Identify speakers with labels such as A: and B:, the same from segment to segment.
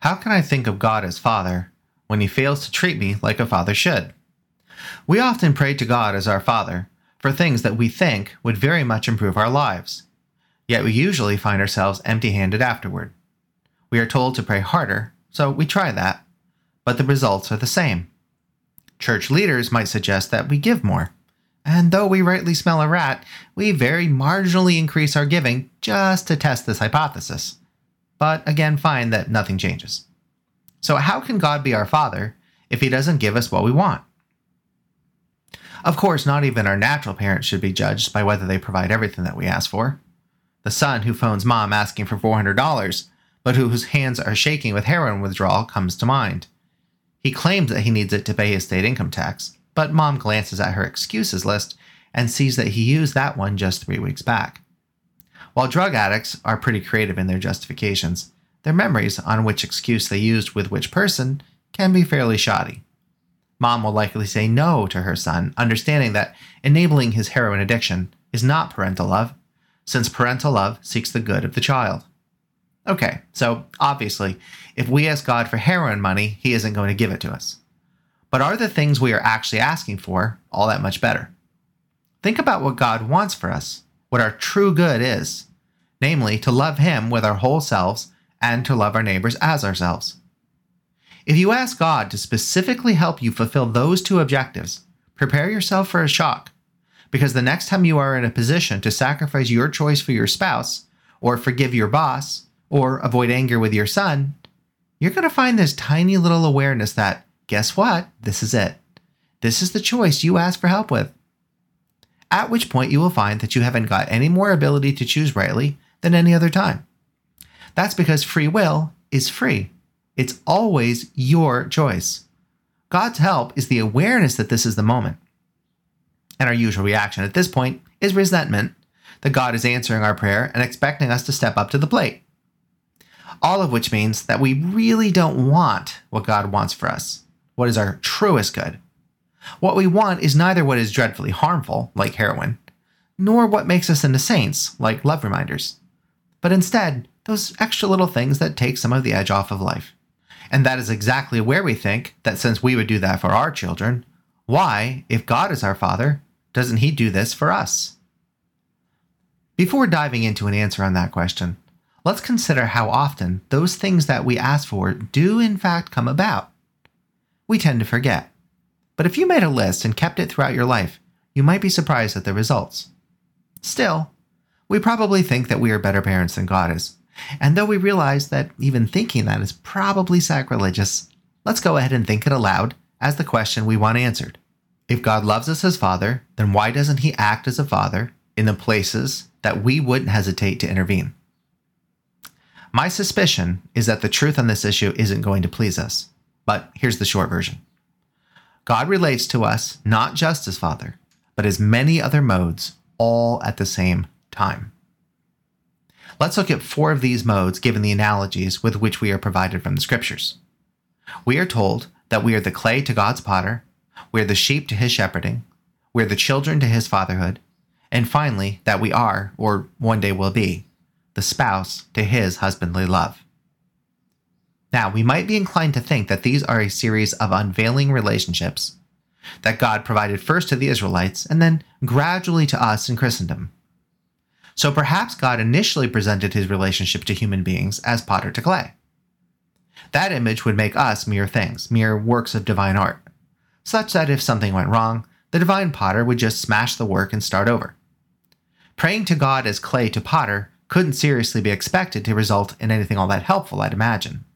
A: How can I think of God as Father when He fails to treat me like a father should? We often pray to God as our Father for things that we think would very much improve our lives, yet we usually find ourselves empty handed afterward. We are told to pray harder, so we try that, but the results are the same. Church leaders might suggest that we give more, and though we rightly smell a rat, we very marginally increase our giving just to test this hypothesis but again find that nothing changes. So, how can God be our Father if He doesn't give us what we want? Of course, not even our natural parents should be judged by whether they provide everything that we ask for. The son who phones mom asking for $400, but whose hands are shaking with heroin withdrawal comes to mind. He claims that he needs it to pay his state income tax, but mom glances at her excuses list and sees that he used that one just three weeks back. While drug addicts are pretty creative in their justifications, their memories on which excuse they used with which person can be fairly shoddy. Mom will likely say no to her son, understanding that enabling his heroin addiction is not parental love, since parental love seeks the good of the child. Okay, so obviously, if we ask God for heroin money, He isn't going to give it to us. But are the things we are actually asking for all that much better? Think about what God wants for us what our true good is, namely, to love Him with our whole selves and to love our neighbors as ourselves. If you ask God to specifically help you fulfill those two objectives, prepare yourself for a shock, because the next time you are in a position to sacrifice your choice for your spouse, or forgive your boss, or avoid anger with your son, you're going to find this tiny little awareness that, guess what? This is it. This is the choice you asked for help with at which point you will find that you haven't got any more ability to choose rightly than any other time. That's because free will is free. It's always your choice. God's help is the awareness that this is the moment. And our usual reaction at this point is resentment that God is answering our prayer and expecting us to step up to the plate. All of which means that we really don't want what God wants for us, what is our truest good. What we want is neither what is dreadfully harmful, like heroin, nor what makes us into saints, like love reminders, but instead, those extra little things that take some of the edge off of life. And that is exactly where we think that since we would do that for our children, why, if God is our Father, doesn't He do this for us? Before diving into an answer on that question, let's consider how often those things that we ask for do in fact come about. We tend to forget. But if you made a list and kept it throughout your life, you might be surprised at the results. Still, we probably think that we are better parents than God is. And though we realize that even thinking that is probably sacrilegious, let's go ahead and think it aloud as the question we want answered. If God loves us as Father, then why doesn't He act as a Father in the places that we wouldn't hesitate to intervene? My suspicion is that the truth on this issue isn't going to please us, but here's the short version. God relates to us not just as Father, but as many other modes, all at the same time. Let's look at four of these modes given the analogies with which we are provided from the scriptures. We are told that we are the clay to God's potter, we are the sheep to his shepherding, we are the children to his fatherhood, and finally, that we are, or one day will be, the spouse to his husbandly love. Now, we might be inclined to think that these are a series of unveiling relationships that God provided first to the Israelites and then gradually to us in Christendom. So perhaps God initially presented his relationship to human beings as potter to clay. That image would make us mere things, mere works of divine art, such that if something went wrong, the divine potter would just smash the work and start over. Praying to God as clay to potter couldn't seriously be expected to result in anything all that helpful, I'd imagine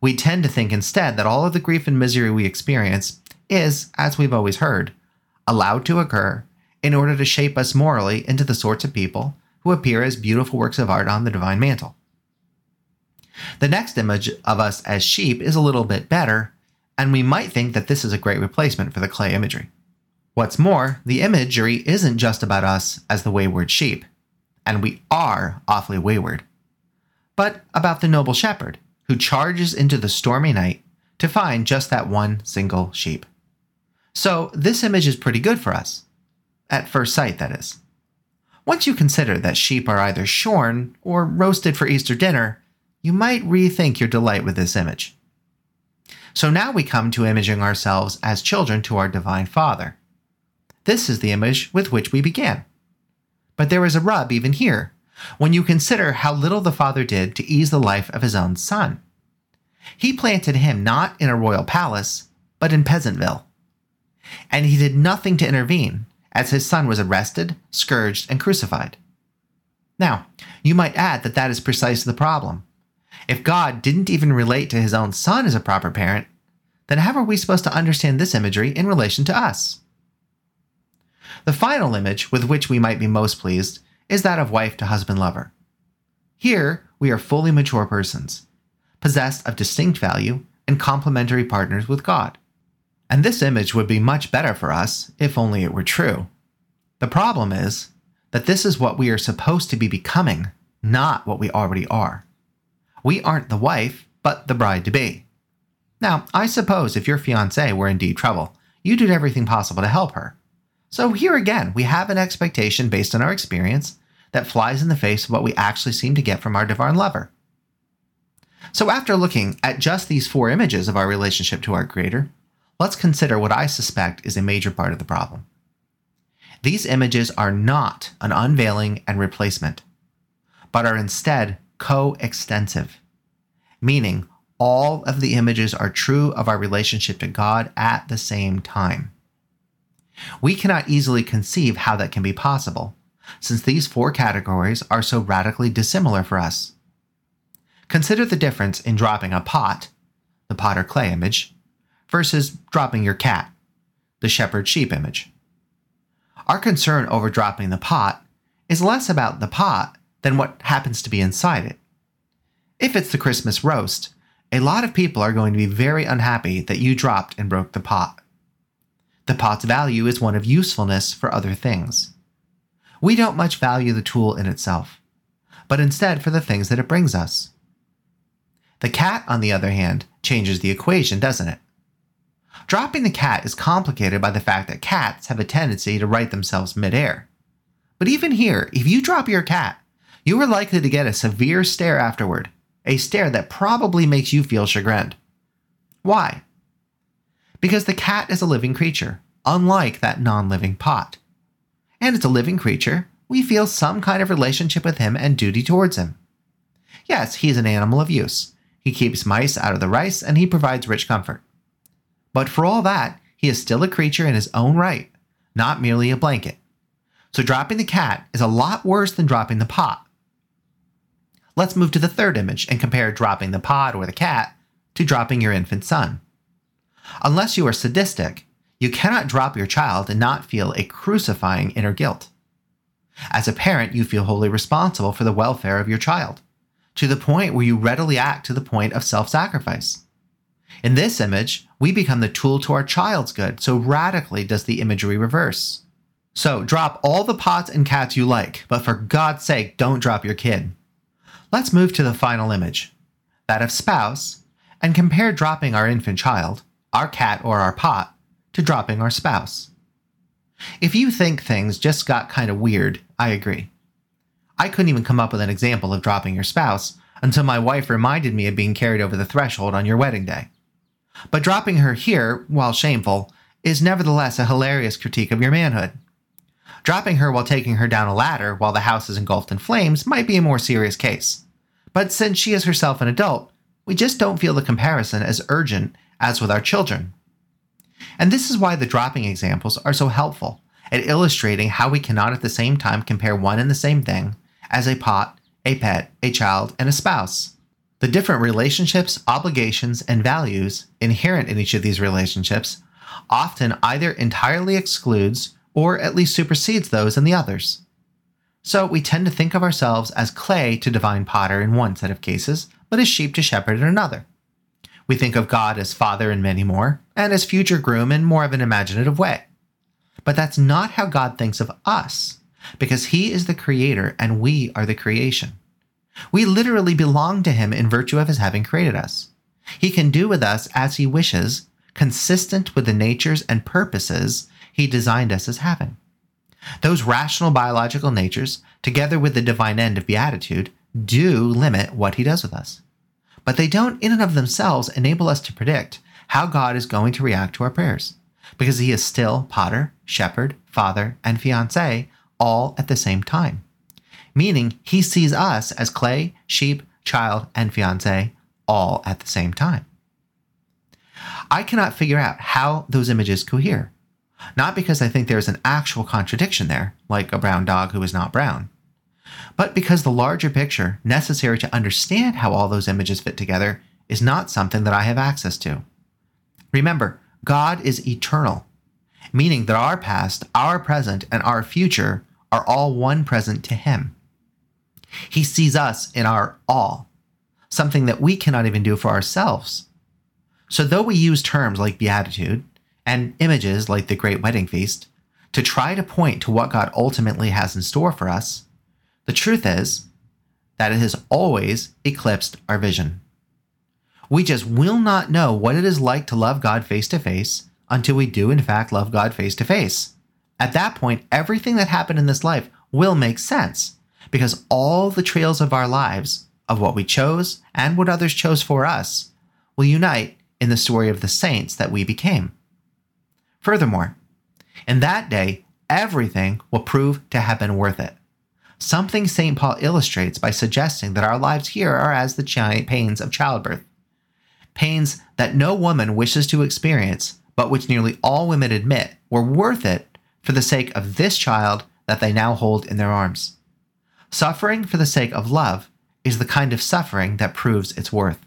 A: we tend to think instead that all of the grief and misery we experience is, as we've always heard, allowed to occur in order to shape us morally into the sorts of people who appear as beautiful works of art on the divine mantle. The next image of us as sheep is a little bit better, and we might think that this is a great replacement for the clay imagery. What's more, the imagery isn't just about us as the wayward sheep, and we are awfully wayward, but about the noble shepherd who charges into the stormy night to find just that one single sheep. So, this image is pretty good for us. At first sight, that is. Once you consider that sheep are either shorn or roasted for Easter dinner, you might rethink your delight with this image. So now we come to imaging ourselves as children to our Divine Father. This is the image with which we began. But there is a rub even here, when you consider how little the Father did to ease the life of his own Son. He planted him not in a royal palace, but in Peasantville. And he did nothing to intervene, as his son was arrested, scourged, and crucified. Now, you might add that that is precisely the problem. If God didn't even relate to his own son as a proper parent, then how are we supposed to understand this imagery in relation to us? The final image with which we might be most pleased is that of wife to husband lover. Here, we are fully mature persons, possessed of distinct value and complementary partners with God. And this image would be much better for us if only it were true. The problem is that this is what we are supposed to be becoming, not what we already are. We aren't the wife, but the bride to be. Now, I suppose if your fiancée were in deep trouble, you did everything possible to help her. So here again, we have an expectation based on our experience that flies in the face of what we actually seem to get from our divine lover. So after looking at just these four images of our relationship to our Creator, let's consider what I suspect is a major part of the problem. These images are not an unveiling and replacement, but are instead coextensive, meaning all of the images are true of our relationship to God at the same time. We cannot easily conceive how that can be possible, since these four categories are so radically dissimilar for us. Consider the difference in dropping a pot, the potter clay image, versus dropping your cat, the shepherd sheep image. Our concern over dropping the pot is less about the pot than what happens to be inside it. If it's the Christmas roast, a lot of people are going to be very unhappy that you dropped and broke the pot. The pot's value is one of usefulness for other things. We don't much value the tool in itself, but instead for the things that it brings us. The cat, on the other hand, changes the equation, doesn't it? Dropping the cat is complicated by the fact that cats have a tendency to right themselves midair. But even here, if you drop your cat, you are likely to get a severe stare afterward, a stare that probably makes you feel chagrined. Why? Because the cat is a living creature, unlike that non living pot. And it's a living creature, we feel some kind of relationship with him and duty towards him. Yes, he's an animal of use. He keeps mice out of the rice and he provides rich comfort. But for all that, he is still a creature in his own right, not merely a blanket. So dropping the cat is a lot worse than dropping the pot. Let's move to the third image and compare dropping the pot or the cat to dropping your infant son. Unless you are sadistic, you cannot drop your child and not feel a crucifying inner guilt. As a parent, you feel wholly responsible for the welfare of your child, to the point where you readily act to the point of self sacrifice. In this image, we become the tool to our child's good, so radically does the imagery reverse. So drop all the pots and cats you like, but for God's sake, don't drop your kid. Let's move to the final image, that of spouse, and compare dropping our infant child, our cat or our pot, to dropping our spouse. If you think things just got kind of weird, I agree. I couldn't even come up with an example of dropping your spouse until my wife reminded me of being carried over the threshold on your wedding day. But dropping her here, while shameful, is nevertheless a hilarious critique of your manhood. Dropping her while taking her down a ladder while the house is engulfed in flames might be a more serious case. But since she is herself an adult, we just don't feel the comparison as urgent as with our children. And this is why the dropping examples are so helpful at illustrating how we cannot at the same time compare one and the same thing as a pot, a pet, a child, and a spouse. The different relationships, obligations, and values inherent in each of these relationships often either entirely excludes or at least supersedes those in the others. So we tend to think of ourselves as clay to divine potter in one set of cases, but as sheep to shepherd in another. We think of God as father in many more, and as future groom in more of an imaginative way. But that's not how God thinks of us, because he is the creator and we are the creation. We literally belong to him in virtue of his having created us. He can do with us as he wishes, consistent with the natures and purposes he designed us as having. Those rational biological natures, together with the divine end of beatitude, do limit what he does with us. but they don't, in and of themselves, enable us to predict how God is going to react to our prayers, because He is still potter, shepherd, father, and fiance all at the same time. Meaning, He sees us as clay, sheep, child, and fiance all at the same time. I cannot figure out how those images cohere. Not because I think there is an actual contradiction there, like a brown dog who is not brown, but because the larger picture necessary to understand how all those images fit together is not something that I have access to. Remember, God is eternal, meaning that our past, our present, and our future are all one present to Him. He sees us in our all, something that we cannot even do for ourselves. So, though we use terms like beatitude and images like the Great Wedding Feast to try to point to what God ultimately has in store for us, the truth is that it has always eclipsed our vision. We just will not know what it is like to love God face to face until we do, in fact, love God face to face. At that point, everything that happened in this life will make sense because all the trails of our lives, of what we chose and what others chose for us, will unite in the story of the saints that we became. Furthermore, in that day, everything will prove to have been worth it. Something St. Paul illustrates by suggesting that our lives here are as the giant pains of childbirth. Pains that no woman wishes to experience, but which nearly all women admit were worth it for the sake of this child that they now hold in their arms. Suffering for the sake of love is the kind of suffering that proves its worth.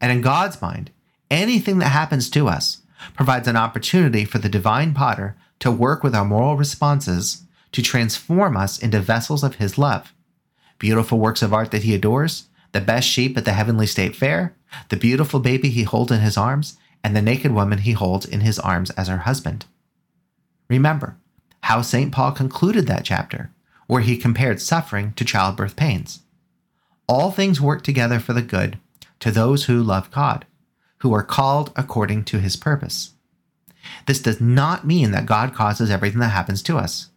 A: And in God's mind, anything that happens to us provides an opportunity for the divine potter to work with our moral responses to transform us into vessels of his love. Beautiful works of art that he adores, the best sheep at the heavenly state fair, the beautiful baby he holds in his arms, and the naked woman he holds in his arms as her husband. Remember how St. Paul concluded that chapter, where he compared suffering to childbirth pains. All things work together for the good to those who love God, who are called according to his purpose. This does not mean that God causes everything that happens to us,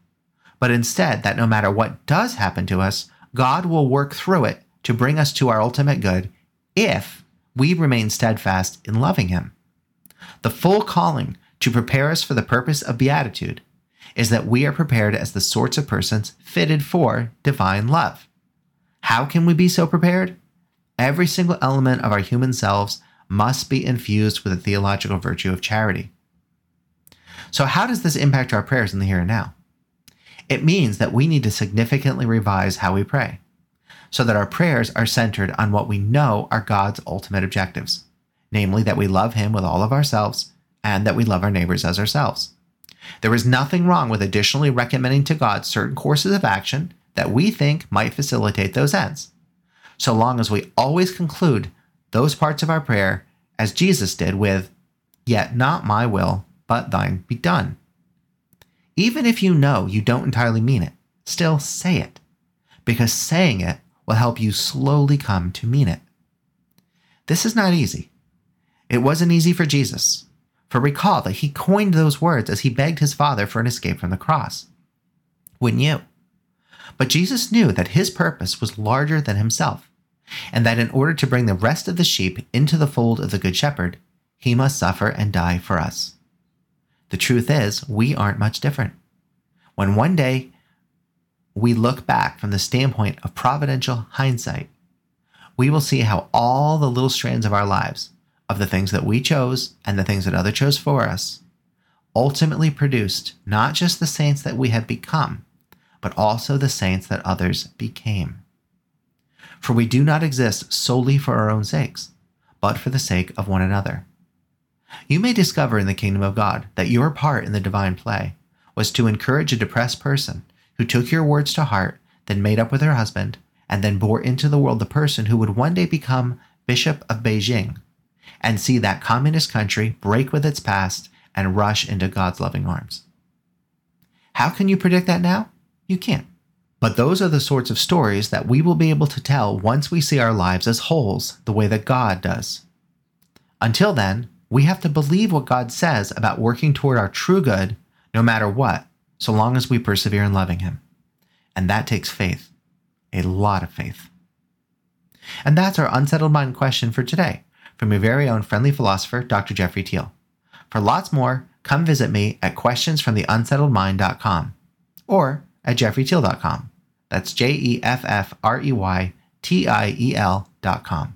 A: but instead that no matter what does happen to us, God will work through it to bring us to our ultimate good if we remain steadfast in loving him. The full calling to prepare us for the purpose of beatitude is that we are prepared as the sorts of persons fitted for divine love. How can we be so prepared? Every single element of our human selves must be infused with the theological virtue of charity. So, how does this impact our prayers in the here and now? It means that we need to significantly revise how we pray so that our prayers are centered on what we know are God's ultimate objectives, namely that we love Him with all of ourselves and that we love our neighbors as ourselves. There is nothing wrong with additionally recommending to God certain courses of action that we think might facilitate those ends, so long as we always conclude those parts of our prayer as Jesus did with, Yet not my will, but thine be done. Even if you know you don't entirely mean it, still say it, because saying it will help you slowly come to mean it. This is not easy. It wasn't easy for Jesus, for recall that he coined those words as he begged his Father for an escape from the cross. Wouldn't you? But Jesus knew that his purpose was larger than himself and that in order to bring the rest of the sheep into the fold of the Good Shepherd, he must suffer and die for us. The truth is, we aren't much different. When one day we look back from the standpoint of providential hindsight, we will see how all the little strands of our lives, of the things that we chose and the things that others chose for us, ultimately produced not just the saints that we have become, but also the saints that others became. For we do not exist solely for our own sakes, but for the sake of one another. You may discover in the kingdom of God that your part in the divine play was to encourage a depressed person who took your words to heart, then made up with her husband, and then bore into the world the person who would one day become Bishop of Beijing and see that communist country break with its past and rush into God's loving arms. How can you predict that now? You can't. But those are the sorts of stories that we will be able to tell once we see our lives as wholes the way that God does. Until then, we have to believe what God says about working toward our true good no matter what, so long as we persevere in loving Him. And that takes faith, a lot of faith. And that's our unsettled mind question for today from your very own friendly philosopher, Dr. Jeffrey Tiel. For lots more, come visit me at questionsfromtheunsettledmind.com or at jeffreytiel.com. That's J E F F R E Y T I E L.com.